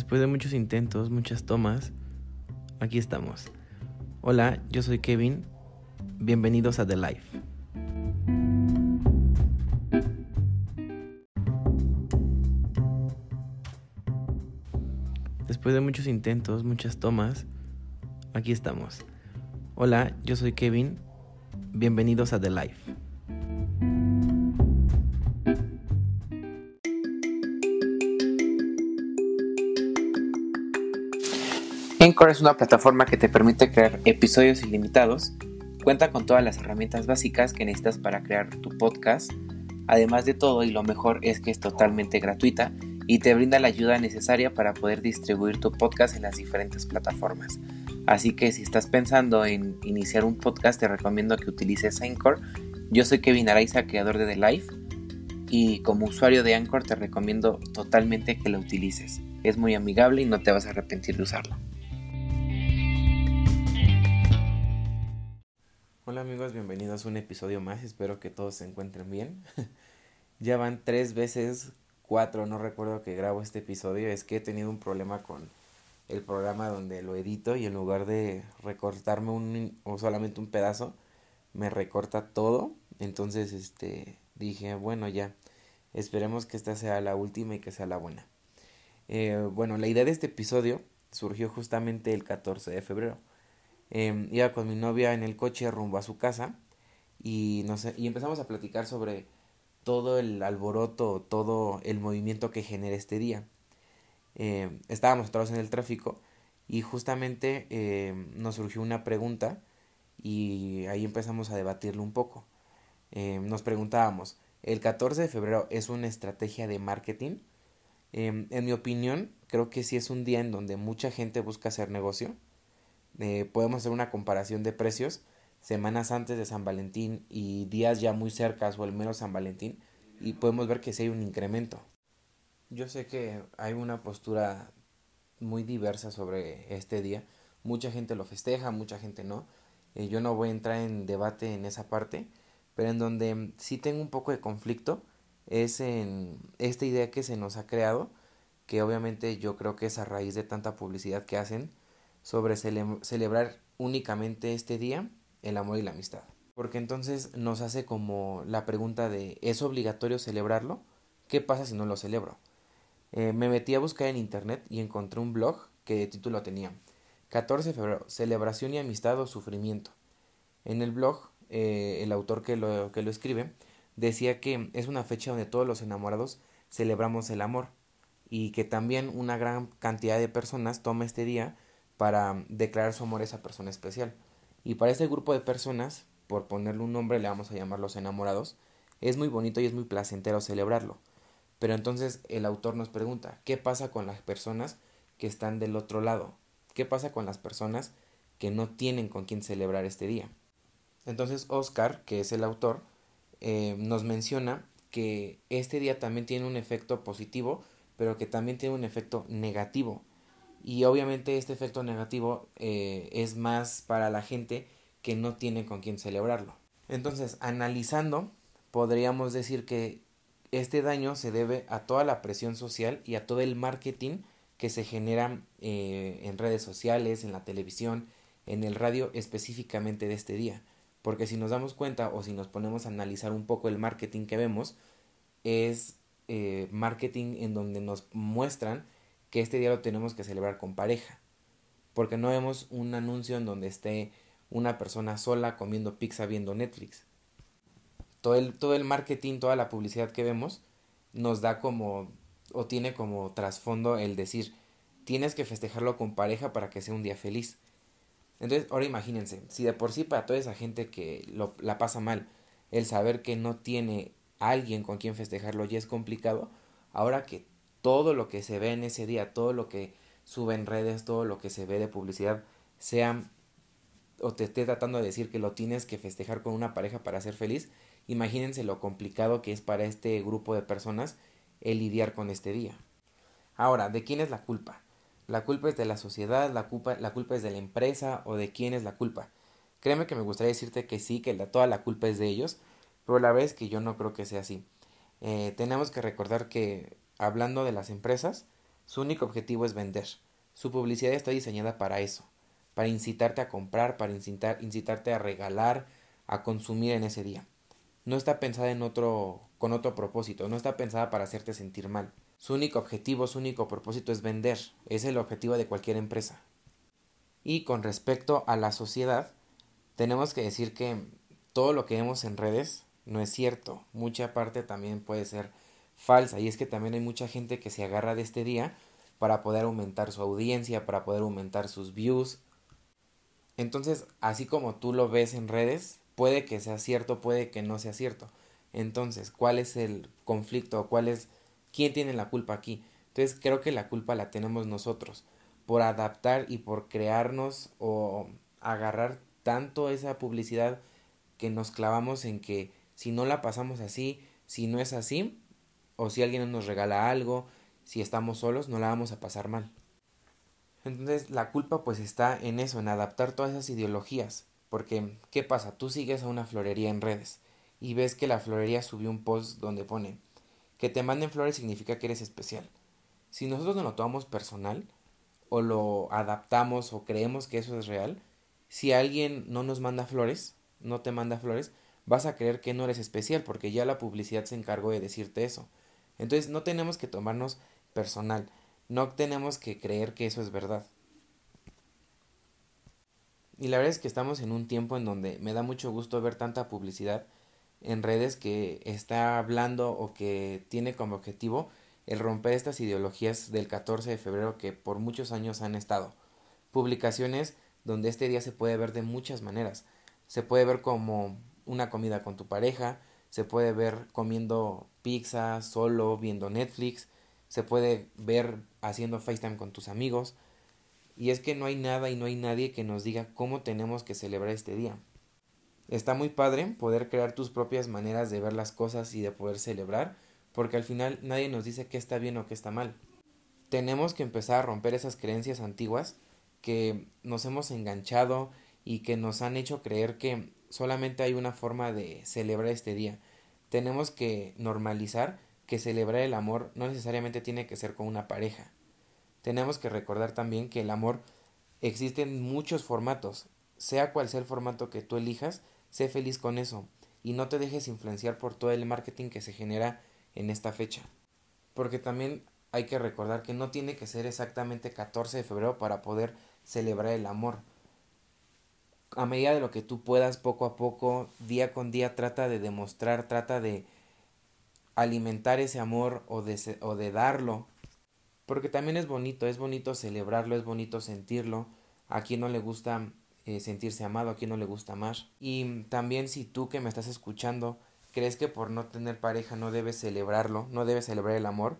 Después de muchos intentos, muchas tomas, aquí estamos. Hola, yo soy Kevin. Bienvenidos a The Life. Después de muchos intentos, muchas tomas, aquí estamos. Hola, yo soy Kevin. Bienvenidos a The Life. Anchor es una plataforma que te permite crear episodios ilimitados. Cuenta con todas las herramientas básicas que necesitas para crear tu podcast. Además de todo, y lo mejor es que es totalmente gratuita y te brinda la ayuda necesaria para poder distribuir tu podcast en las diferentes plataformas. Así que si estás pensando en iniciar un podcast, te recomiendo que utilices Anchor. Yo soy Kevin Araiza, creador de The Life, y como usuario de Anchor te recomiendo totalmente que lo utilices. Es muy amigable y no te vas a arrepentir de usarlo. Bienvenidos a un episodio más, espero que todos se encuentren bien. ya van tres veces, cuatro, no recuerdo que grabo este episodio, es que he tenido un problema con el programa donde lo edito y en lugar de recortarme un o solamente un pedazo, me recorta todo. Entonces, este, dije, bueno, ya, esperemos que esta sea la última y que sea la buena. Eh, bueno, la idea de este episodio surgió justamente el 14 de febrero eh, iba con mi novia en el coche rumbo a su casa y, no sé, y empezamos a platicar sobre todo el alboroto, todo el movimiento que genera este día. Eh, estábamos atrapados en el tráfico y justamente eh, nos surgió una pregunta y ahí empezamos a debatirlo un poco. Nos preguntábamos, ¿el 14 de febrero es una estrategia de marketing? en mi opinión, creo que sí es un día en donde mucha gente busca hacer negocio eh, podemos hacer una comparación de precios semanas antes de San Valentín y días ya muy cercas o al menos San Valentín y podemos ver que sí hay un incremento. Yo sé que hay una postura muy diversa sobre este día. Mucha gente lo festeja, mucha gente no. Eh, yo no voy a entrar en debate en esa parte, pero en donde sí tengo un poco de conflicto es en esta idea que se nos ha creado, que obviamente yo creo que es a raíz de tanta publicidad que hacen sobre celebrar únicamente este día el amor y la amistad. Porque entonces nos hace como la pregunta de ¿es obligatorio celebrarlo? ¿Qué pasa si no lo celebro? Eh, me metí a buscar en internet y encontré un blog que de título tenía 14 de febrero, celebración y amistad o sufrimiento. En el blog, eh, el autor que lo, que lo escribe decía que es una fecha donde todos los enamorados celebramos el amor y que también una gran cantidad de personas toma este día para declarar su amor a esa persona especial. Y para este grupo de personas, por ponerle un nombre, le vamos a llamar los enamorados, es muy bonito y es muy placentero celebrarlo. Pero entonces el autor nos pregunta, ¿qué pasa con las personas que están del otro lado? ¿Qué pasa con las personas que no tienen con quién celebrar este día? Entonces Oscar, que es el autor, eh, nos menciona que este día también tiene un efecto positivo, pero que también tiene un efecto negativo y obviamente este efecto negativo eh, es más para la gente que no tiene con quién celebrarlo. Entonces, analizando, podríamos decir que este daño se debe a toda la presión social y a todo el marketing que se genera eh, en redes sociales, en la televisión, en el radio específicamente de este día. Porque si nos damos cuenta o si nos ponemos a analizar un poco el marketing que vemos, es eh, marketing en donde nos muestran que este día lo tenemos que celebrar con pareja. Porque no vemos un anuncio en donde esté una persona sola comiendo pizza viendo Netflix. Todo el, todo el marketing, toda la publicidad que vemos nos da como o tiene como trasfondo el decir tienes que festejarlo con pareja para que sea un día feliz. Entonces, ahora imagínense, si de por sí para toda esa gente que lo, la pasa mal, el saber que no tiene alguien con quien festejarlo ya es complicado, ahora que todo lo que se ve en ese día, todo lo que sube en redes, todo lo que se ve de publicidad, sea o te esté tratando de decir que lo tienes que festejar con una pareja para ser feliz, imagínense lo complicado que es para este grupo de personas el lidiar con este día. Ahora, ¿de quién es la culpa? ¿La culpa es de la sociedad? ¿La culpa, la culpa es de la empresa? ¿O de quién es la culpa? Créeme que me gustaría decirte que sí, que la, toda la culpa es de ellos, pero la verdad es que yo no creo que sea así. Eh, tenemos que recordar que hablando de las empresas, Su único objetivo es vender. Su publicidad está diseñada para eso, para incitarte a comprar, para incitar, incitarte a regalar, a consumir en ese día. No está pensada en otro, con otro propósito, no está pensada para hacerte sentir mal. Su único objetivo, su único propósito es vender. Es el objetivo de cualquier empresa. Y con respecto a la sociedad, tenemos que decir que todo lo que vemos en redes no es cierto. Mucha parte también puede ser falsa. Y es que también hay mucha gente que se agarra de este día para poder aumentar su audiencia, para poder aumentar sus views. Entonces, así como tú lo ves en redes, puede que sea cierto, puede que no sea cierto. Entonces, ¿cuál es el conflicto? ¿Cuál es quién tiene la culpa aquí? Entonces, creo que la culpa la tenemos nosotros por adaptar y por crearnos o agarrar tanto esa publicidad que nos clavamos en que si no la pasamos así, si no es así, o si alguien nos regala algo, si estamos solos, no la vamos a pasar mal. Entonces la culpa pues está en eso, en adaptar todas esas ideologías. Porque, ¿qué pasa? Tú sigues a una florería en redes y ves que la florería subió un post donde pone que te manden flores significa que eres especial. Si nosotros no lo tomamos personal o lo adaptamos o creemos que eso es real, si alguien no nos manda flores, no te manda flores, vas a creer que no eres especial porque ya la publicidad se encargó de decirte eso. Entonces no tenemos que tomarnos personal, no tenemos que creer que eso es verdad. Y la verdad es que estamos en un tiempo en donde me da mucho gusto ver tanta publicidad en redes que está hablando o que tiene como objetivo el romper estas ideologías del 14 de febrero que por muchos años han estado. Publicaciones donde este día se puede ver de muchas maneras. Se puede ver como una comida con tu pareja, se puede ver comiendo pizza, solo, viendo Netflix, se puede ver haciendo FaceTime con tus amigos. Y es que no hay nada y no hay nadie que nos diga cómo tenemos que celebrar este día. Está muy padre poder crear tus propias maneras de ver las cosas y de poder celebrar, porque al final nadie nos dice qué está bien o qué está mal. Tenemos que empezar a romper esas creencias antiguas que nos hemos enganchado y que nos han hecho creer que solamente hay una forma de celebrar este día. Tenemos que normalizar que celebrar el amor no necesariamente tiene que ser con una pareja. Tenemos que recordar también que el amor existe en muchos formatos. Sea cual sea el formato que tú elijas, sé feliz con eso y no te dejes influenciar por todo el marketing que se genera en esta fecha. Porque también hay que recordar que no tiene que ser exactamente 14 de febrero para poder celebrar el amor. A medida de lo que tú puedas, poco a poco, día con día, trata de demostrar, trata de alimentar ese amor o de, o de darlo. Porque también es bonito, es bonito celebrarlo, es bonito sentirlo. A quien no le gusta eh, sentirse amado, a quien no le gusta más. Y también si tú que me estás escuchando crees que por no tener pareja no debes celebrarlo, no debes celebrar el amor,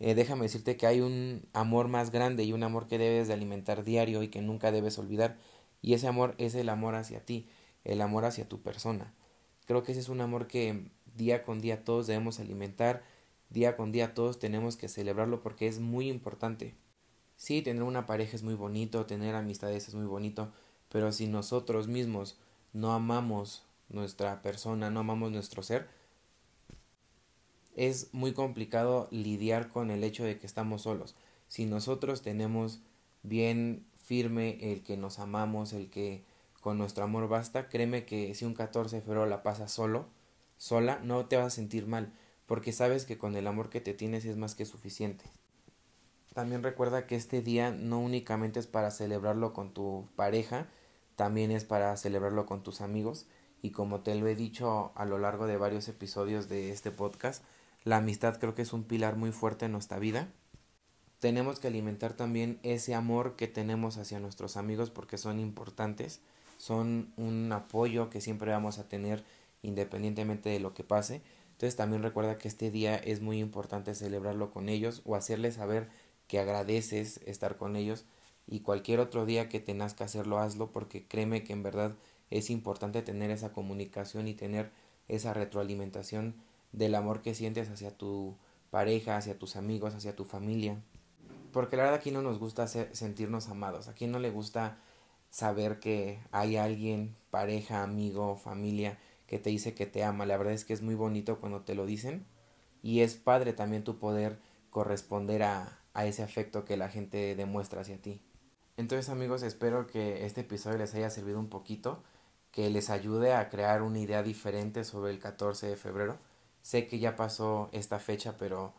eh, déjame decirte que hay un amor más grande y un amor que debes de alimentar diario y que nunca debes olvidar. Y ese amor es el amor hacia ti, el amor hacia tu persona. Creo que ese es un amor que día con día todos debemos alimentar, día con día todos tenemos que celebrarlo porque es muy importante. Sí, tener una pareja es muy bonito, tener amistades es muy bonito, pero si nosotros mismos no amamos nuestra persona, no amamos nuestro ser, es muy complicado lidiar con el hecho de que estamos solos. Si nosotros tenemos bien firme el que nos amamos, el que con nuestro amor basta, créeme que si un 14 de febrero la pasas solo, sola, no te vas a sentir mal, porque sabes que con el amor que te tienes es más que suficiente. También recuerda que este día no únicamente es para celebrarlo con tu pareja, también es para celebrarlo con tus amigos y como te lo he dicho a lo largo de varios episodios de este podcast, la amistad creo que es un pilar muy fuerte en nuestra vida. Tenemos que alimentar también ese amor que tenemos hacia nuestros amigos porque son importantes, son un apoyo que siempre vamos a tener independientemente de lo que pase. Entonces también recuerda que este día es muy importante celebrarlo con ellos o hacerles saber que agradeces estar con ellos y cualquier otro día que tengas que hacerlo hazlo porque créeme que en verdad es importante tener esa comunicación y tener esa retroalimentación del amor que sientes hacia tu pareja, hacia tus amigos, hacia tu familia. Porque la verdad aquí no nos gusta sentirnos amados, aquí no le gusta saber que hay alguien, pareja, amigo, familia, que te dice que te ama. La verdad es que es muy bonito cuando te lo dicen y es padre también tu poder corresponder a, a ese afecto que la gente demuestra hacia ti. Entonces amigos, espero que este episodio les haya servido un poquito, que les ayude a crear una idea diferente sobre el 14 de febrero. Sé que ya pasó esta fecha, pero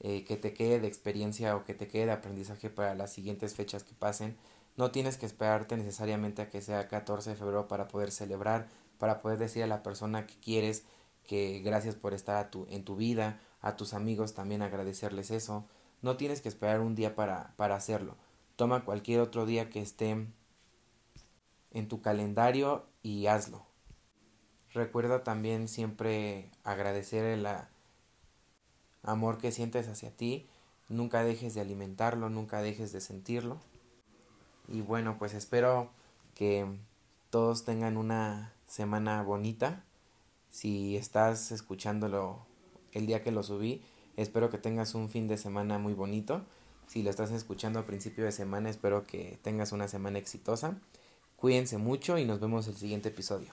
eh, que te quede de experiencia o que te quede de aprendizaje para las siguientes fechas que pasen. No tienes que esperarte necesariamente a que sea 14 de febrero para poder celebrar, para poder decir a la persona que quieres que gracias por estar a tu, en tu vida, a tus amigos también agradecerles eso. No tienes que esperar un día para, para hacerlo. Toma cualquier otro día que esté en tu calendario y hazlo. Recuerda también siempre agradecer el amor que sientes hacia ti. Nunca dejes de alimentarlo, nunca dejes de sentirlo. Y bueno, pues espero que todos tengan una semana bonita. Si estás escuchándolo el día que lo subí, espero que tengas un fin de semana muy bonito. Si lo estás escuchando a principio de semana, espero que tengas una semana exitosa. Cuídense mucho y nos vemos el siguiente episodio.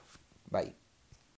Bye.